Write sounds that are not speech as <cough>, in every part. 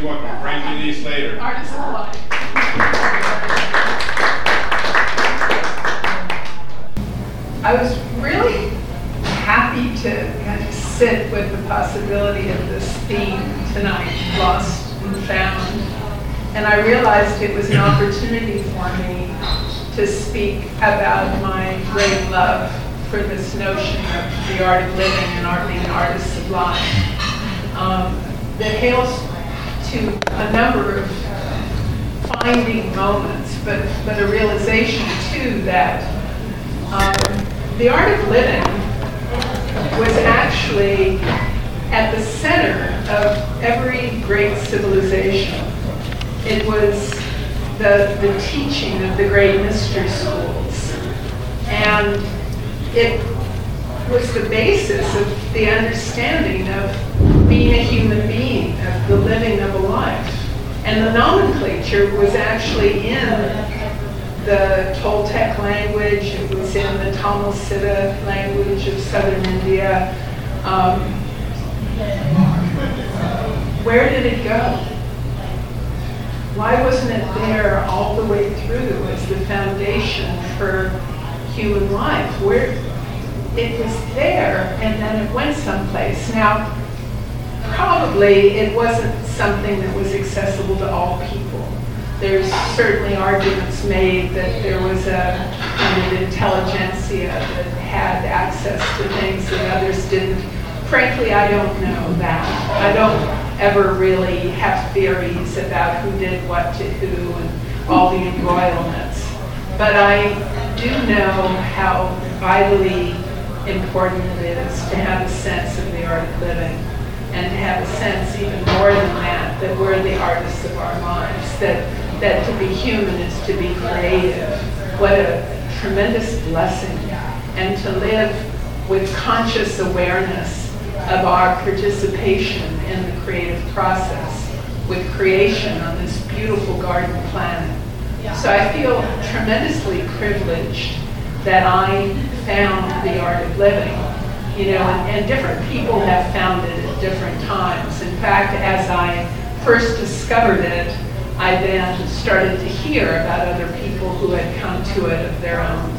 Please welcome Frank Denise Slater. Artist of Life. I was really happy to kind of sit with the possibility of this theme tonight, lost and found. And I realized it was an opportunity for me to speak about my great love for this notion of the art of living and art being artists of life. Um, that hails to a number of finding moments, but, but a realization too that um, the art of living was actually at the center of every great civilization. It was the, the teaching of the great mystery schools. And it was the basis of the understanding of being a human being, the living of a life. And the nomenclature was actually in the Toltec language, it was in the Tamil Siddha language of southern India. Um, where did it go? Why wasn't it there all the way through as the foundation for human life? Where it was there and then it went someplace. Now, probably it wasn't something that was accessible to all people. There's certainly arguments made that there was a kind of intelligentsia that had access to things that others didn't. Frankly, I don't know that. I don't ever really have theories about who did what to who and all the embroilments. But I do know how vitally important it is to have a sense of the art of living and to have a sense even more than that, that we're the artists of our lives, that, that to be human is to be creative. What a tremendous blessing. And to live with conscious awareness of our participation in the creative process, with creation on this beautiful garden planet. So I feel tremendously privileged that I found the art of living. You know, and, and different people have found it different times. In fact, as I first discovered it, I then started to hear about other people who had come to it of their own.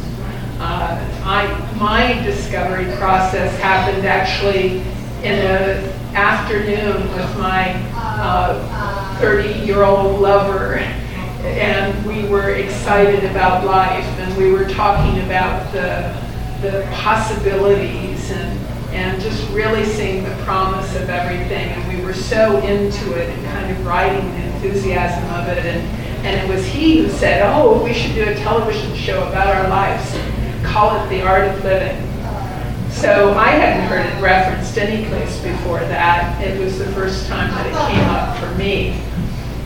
Uh, I, my discovery process happened actually in an afternoon with my 30-year-old uh, lover and we were excited about life and we were talking about the, the possibilities and, and just really seeing the promise of everything. And we were so into it and kind of riding the enthusiasm of it. And, and it was he who said, oh, we should do a television show about our lives call it The Art of Living. So I hadn't heard it referenced any place before that. It was the first time that it came up for me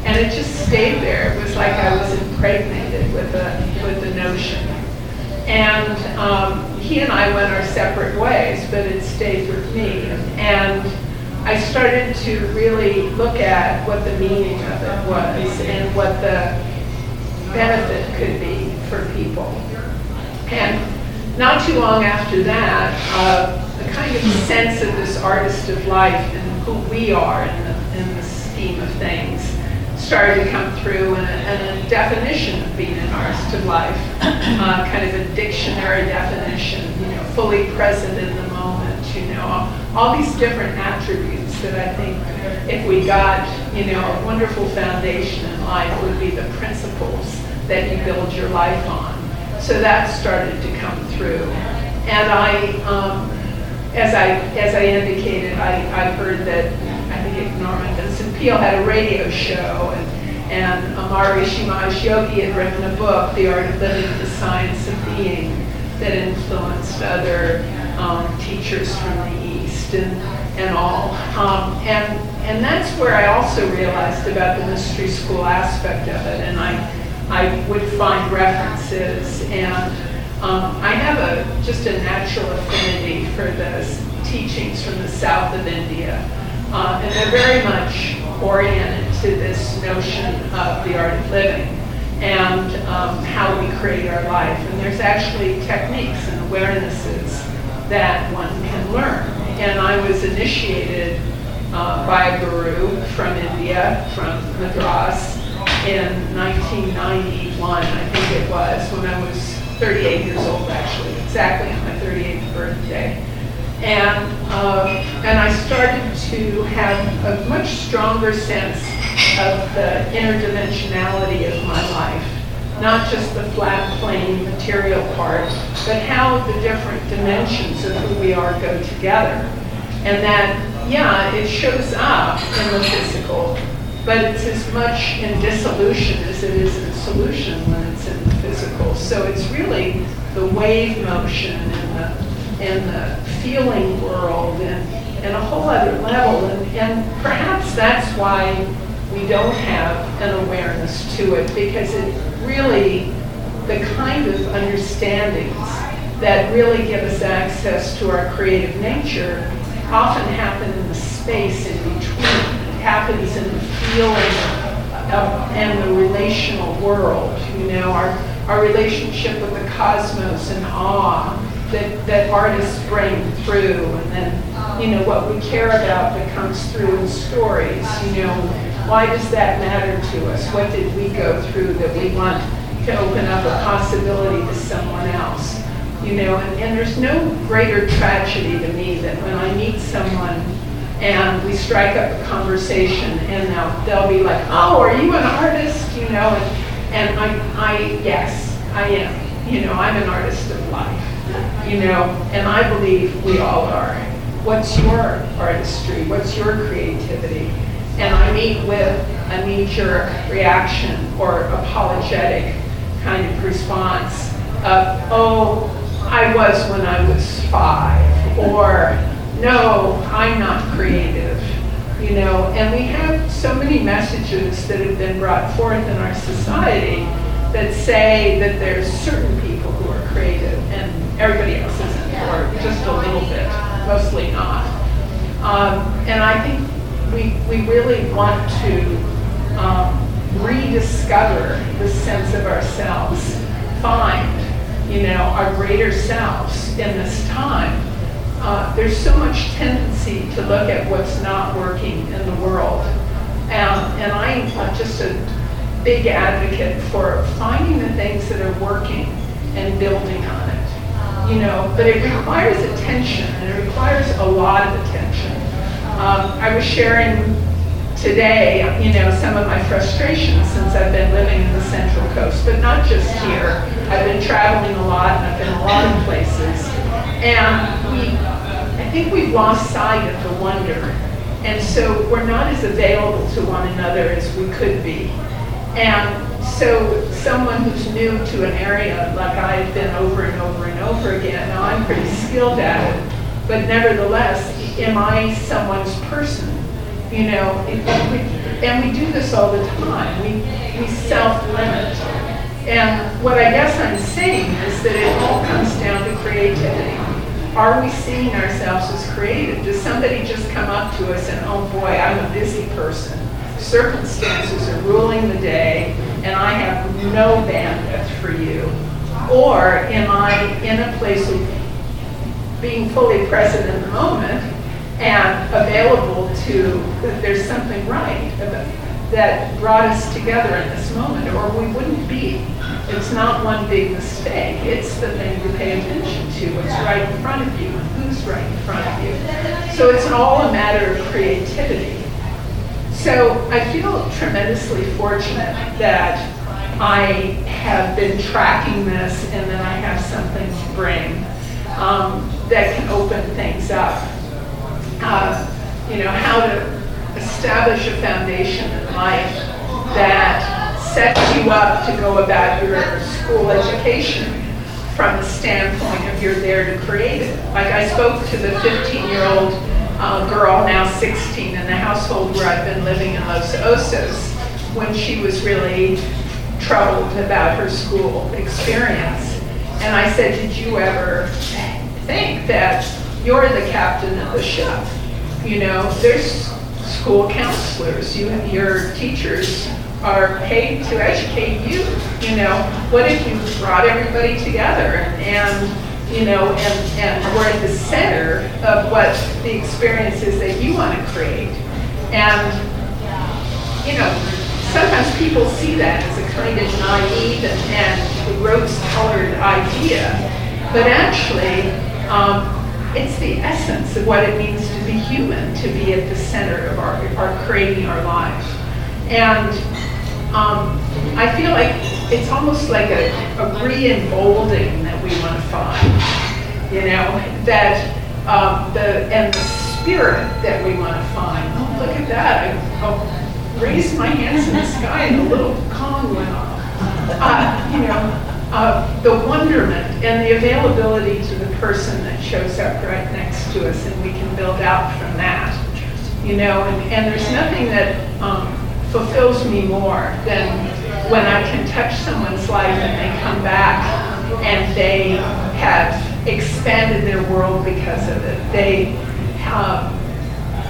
and it just stayed there. It was like I was impregnated with the with the notion. And um, he and I went our separate ways, but it stayed with me. And I started to really look at what the meaning of it was and what the benefit could be for people. And not too long after that, uh, the kind of sense of this artist of life and who we are in the, in the scheme of things started to come through and a, and a definition of being an artist of life, <coughs> uh, kind of a dictionary definition, you know, fully present in the moment, you know, all, all these different attributes that I think if we got, you know, a wonderful foundation in life would be the principles that you build your life on. So that started to come through. And I, um, as I as I indicated, I, I heard that I think Norman Peale had a radio show, and and Maharishi Mahesh Yogi had written a book, The Art of Living, The Science of Being, that influenced other um, teachers from the East and and all. Um, and and that's where I also realized about the mystery school aspect of it, and I I would find references and um, I have a just a natural affinity for the teachings from the south of India, uh, and they're very much oriented to this notion of the art of living and um, how we create our life. And there's actually techniques and awarenesses that one can learn. And I was initiated uh, by a guru from India, from Madras, in 1991, I think it was, when I was 38 years old, actually, exactly on my 38th birthday. And, um, and I started to have a much stronger sense of the interdimensionality of my life. Not just the flat, plain material part, but how the different dimensions of who we are go together. And that, yeah, it shows up in the physical, but it's as much in dissolution as it is in solution when it's in the physical. So it's really the wave motion and the feeling world and, and a whole other level. And, and perhaps that's why we don't have an awareness to it because it really, the kind of understandings that really give us access to our creative nature often happen in the space in between. It happens in the feeling of, and the relational world, you know, our, our relationship with the cosmos and awe that, that artists bring through and then, you know, what we care about that comes through in stories, you know, why does that matter to us? What did we go through that we want to open up a possibility to someone else? You know, and, and there's no greater tragedy to me than when I meet someone and we strike up a conversation and they'll, they'll be like, oh, are you an artist? You know, and, and I, I, yes, I am. You know, I'm an artist of life you know, and I believe we all are. What's your artistry? What's your creativity? And I meet with a knee-jerk reaction or apologetic kind of response of, oh, I was when I was five, or no, I'm not creative, you know, and we have so many messages that have been brought forth in our society that say that there's certain people who are creative everybody else isn't, or just a little bit, mostly not. Um, and I think we, we really want to um, rediscover the sense of ourselves, find, you know, our greater selves in this time. Uh, there's so much tendency to look at what's not working in the world. And, and I'm just a big advocate for finding the things that are working and building on you know, but it requires attention, and it requires a lot of attention. Um, I was sharing today, you know, some of my frustrations since I've been living in the Central Coast, but not just here. I've been traveling a lot, and I've been a lot of places, and we, I think we've lost sight of the wonder, and so we're not as available to one another as we could be. And so someone who's new to an area like I've been over and over and over again, now I'm pretty skilled at it, but nevertheless, am I someone's person? You know, and we do this all the time. We, we self-limit. And what I guess I'm saying is that it all comes down to creativity. Are we seeing ourselves as creative? Does somebody just come up to us and, oh boy, I'm a busy person circumstances are ruling the day and I have no bandwidth for you? Or am I in a place of being fully present in the moment and available to, that there's something right that brought us together in this moment, or we wouldn't be. It's not one big mistake. It's the thing you pay attention to, what's right in front of you, who's right in front of you. So it's all a matter of creativity. So I feel tremendously fortunate that I have been tracking this and that I have something to bring um, that can open things up. Uh, you know, how to establish a foundation in life that sets you up to go about your school education from the standpoint of you're there to create it. Like I spoke to the 15 year old uh, girl, now 16, in the household where I've been living in Los Osos, when she was really troubled about her school experience. And I said, Did you ever think that you're the captain of the ship? You know, there's school counselors, you, your teachers are paid to educate you. You know, what if you brought everybody together and you know, and, and we're at the center of what the experience is that you want to create. And, you know, sometimes people see that as a kind of naive and, and rose-colored idea, but actually, um, it's the essence of what it means to be human, to be at the center of our, our creating our life. And um, I feel like it's almost like a, a re-emboldening that we want to find, you know, that um, the and the spirit that we want to find. Oh, look at that! I, I'll raise my hands in the sky, and a little gong went off. Uh, you know, uh, the wonderment and the availability to the person that shows up right next to us, and we can build out from that. You know, and, and there's nothing that um, fulfills me more than when I can touch someone's life and they come back and they have expanded their world because of it. They um,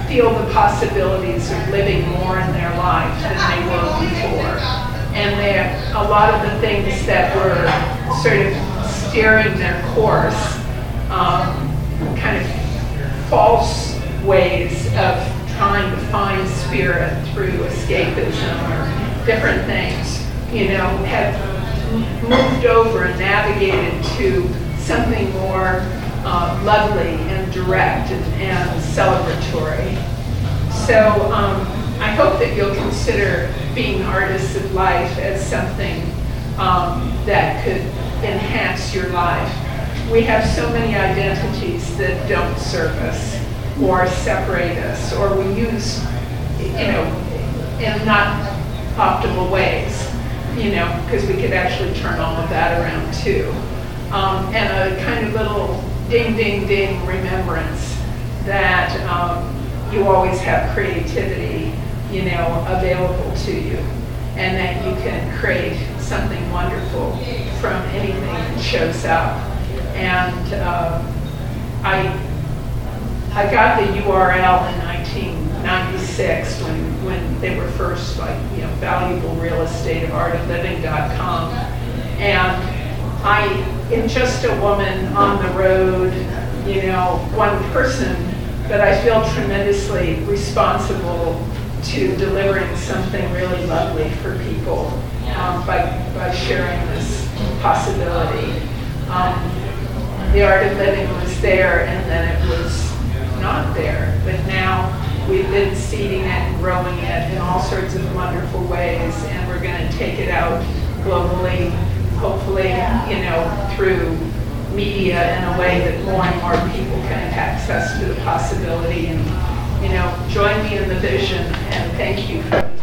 feel the possibilities of living more in their life than they were before. And they, a lot of the things that were sort of steering their course, um, kind of false ways of trying to find spirit through escapism or different things, you know, have moved over and navigated to something more uh, lovely and direct and, and celebratory. So um, I hope that you'll consider being artists of life as something um, that could enhance your life. We have so many identities that don't serve us or separate us, or we use, you know, in not optimal ways, you know, because we could actually turn all of that around too. Um, and a kind of little ding, ding, ding remembrance that um, you always have creativity, you know, available to you, and that you can create something wonderful from anything that shows up. And uh, I I got the URL in 1996 when, when they were first like, you know, valuable real estate of artofliving.com. And I am just a woman on the road, you know, one person, but I feel tremendously responsible to delivering something really lovely for people um, by, by sharing this possibility. Um, the art of living was there and then it was not there, but we've been seeding it and growing it in all sorts of wonderful ways, and we're going to take it out globally, hopefully, you know, through media in a way that more and more people can have access to the possibility. And, you know, join me in the vision, and thank you